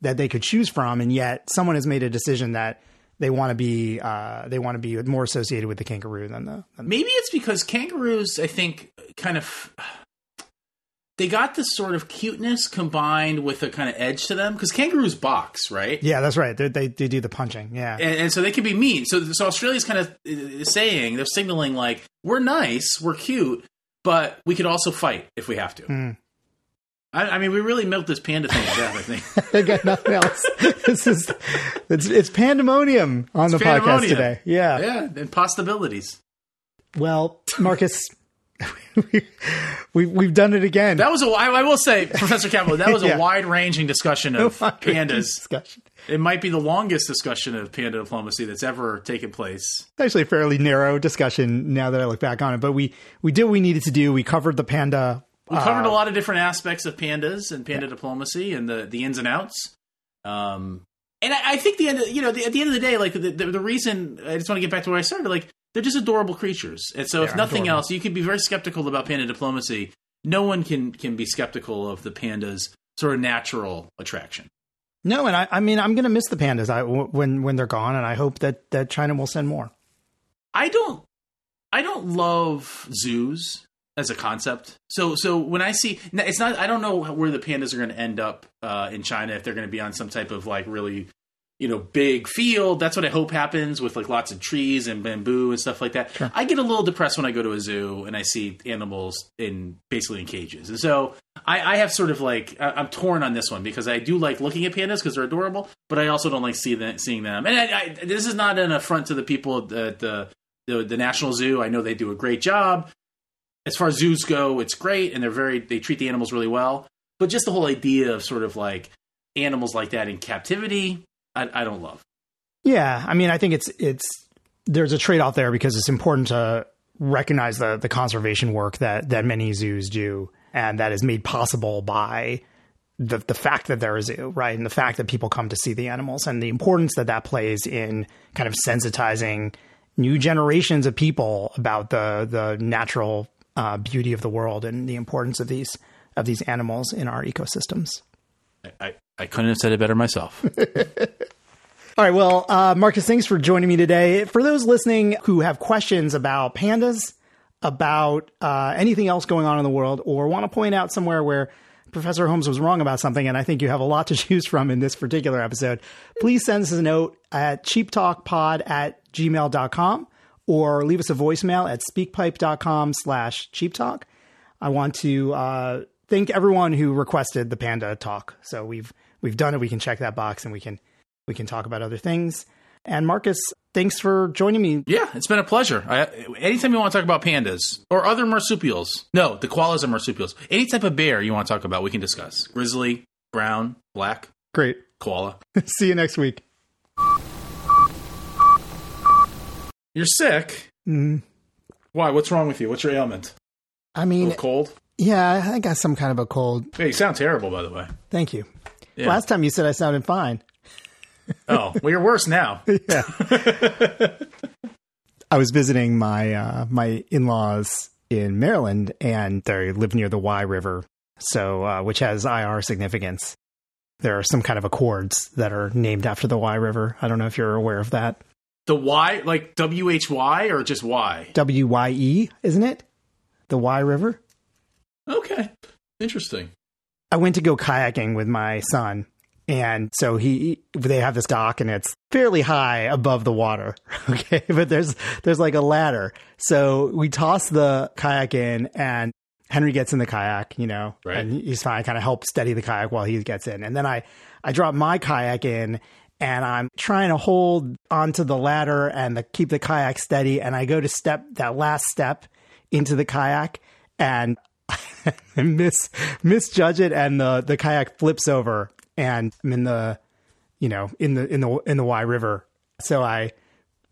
that they could choose from, and yet someone has made a decision that they want to be uh, they want to be more associated with the kangaroo than the. Than Maybe it's because kangaroos, I think, kind of they got this sort of cuteness combined with a kind of edge to them because kangaroos box, right? Yeah, that's right. They, they, they do the punching. Yeah, and, and, so they can be mean. So so Australia's kind of uh, saying they're signaling like we're nice, we're cute, but we could also fight if we have to. Mm. I, I, mean, we really milked this panda thing to death. I think. I got nothing else. this is it's it's pandemonium on it's the pandemonium. podcast today. Yeah, yeah, and Pastabilities. Well, Marcus, we, we've done it again. That was a. I, I will say, Professor Campbell, that was yeah. a wide ranging discussion of pandas. Discussion. It might be the longest discussion of panda diplomacy that's ever taken place. It's actually a fairly narrow discussion now that I look back on it, but we we did what we needed to do. We covered the panda. We covered uh, a lot of different aspects of pandas and panda yeah. diplomacy and the the ins and outs. Um, and I, I, think the end, of, you know, the, at the end of the day, like the, the, the reason I just want to get back to where I started, like they're just adorable creatures. And so, they if nothing adorable. else, you could be very skeptical about panda diplomacy. No one can can be skeptical of the panda's sort of natural attraction. No, and I, I mean, I'm going to miss the pandas I, when when they're gone, and I hope that that China will send more. I don't, I don't love zoos as a concept. So so when I see, it's not. I don't know where the pandas are going to end up uh, in China if they're going to be on some type of like really you know, big field. That's what I hope happens with like lots of trees and bamboo and stuff like that. Sure. I get a little depressed when I go to a zoo and I see animals in basically in cages. And so I, I have sort of like I, am torn on this one because I do like looking at pandas because they're adorable, but I also don't like see them, seeing them. And I, I, this is not an affront to the people at the, the the National Zoo. I know they do a great job. As far as zoos go, it's great, and they're very they treat the animals really well. But just the whole idea of sort of like animals like that in captivity I, I don't love. Yeah, I mean, I think it's it's there's a trade off there because it's important to recognize the the conservation work that that many zoos do, and that is made possible by the the fact that they're a zoo, right, and the fact that people come to see the animals, and the importance that that plays in kind of sensitizing new generations of people about the the natural uh, beauty of the world and the importance of these of these animals in our ecosystems. I, I couldn't have said it better myself. All right. Well, uh, Marcus, thanks for joining me today. For those listening who have questions about pandas, about uh, anything else going on in the world, or want to point out somewhere where Professor Holmes was wrong about something, and I think you have a lot to choose from in this particular episode, please send us a note at cheaptalkpod at gmail.com or leave us a voicemail at speakpipe.com slash cheaptalk. I want to uh, thank everyone who requested the panda talk. So we've we've done it. We can check that box and we can we can talk about other things. And Marcus, thanks for joining me. Yeah, it's been a pleasure. I, anytime you want to talk about pandas or other marsupials, no, the koalas are marsupials. Any type of bear you want to talk about, we can discuss. Grizzly, brown, black, Great. koala. See you next week. You're sick. Mm, Why? What's wrong with you? What's your ailment? I mean, cold? Yeah, I got some kind of a cold. Hey, you sound terrible, by the way. Thank you. Yeah. Last time you said I sounded fine. Oh, well, you're worse now. Yeah. I was visiting my uh, my in laws in Maryland, and they live near the Wye River, so uh, which has IR significance. There are some kind of accords that are named after the Wye River. I don't know if you're aware of that. The Y, like W H Y or just Y? W Y E, isn't it? The Wye River. Okay. Interesting. I went to go kayaking with my son. And so he, they have this dock and it's fairly high above the water. Okay. But there's, there's like a ladder. So we toss the kayak in and Henry gets in the kayak, you know, Right. and he's fine. I kind of help steady the kayak while he gets in. And then I, I drop my kayak in and I'm trying to hold onto the ladder and the, keep the kayak steady. And I go to step that last step into the kayak and I miss misjudge it and the the kayak flips over and I'm in the you know in the in the in the Wye River. So I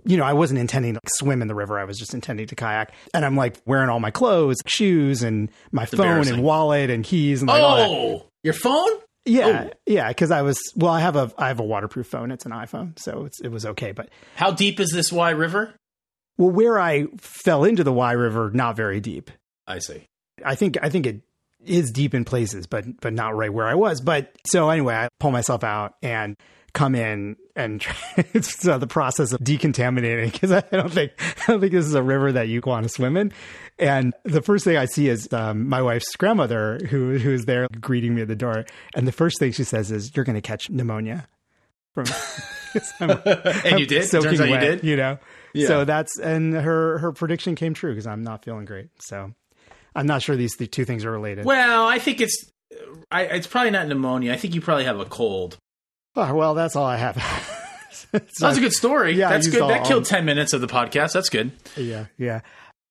you know I wasn't intending to like, swim in the river. I was just intending to kayak. And I'm like wearing all my clothes, shoes, and my phone and wallet and keys and like. Oh, your phone? Yeah, oh. yeah. Because I was well, I have a I have a waterproof phone. It's an iPhone, so it's, it was okay. But How deep is this Wye River? well, where I fell into the Wye River, not very deep. I see. I think I think it is deep in places, but but not right where I was. But so anyway, I pull myself out and come in and it's uh, the process of decontaminating because I don't think I don't think this is a river that you want to swim in. And the first thing I see is um, my wife's grandmother who who is there greeting me at the door, and the first thing she says is, "You're going to catch pneumonia." From I'm- And you did? soaking Turns out you wet, did? You know. Yeah. So that's and her her prediction came true because I'm not feeling great. So I'm not sure these the two things are related. Well, I think it's I, it's probably not pneumonia. I think you probably have a cold. Oh, well, that's all I have. That's a good story. Yeah, That's good. all- that killed 10 minutes of the podcast. That's good. yeah, yeah.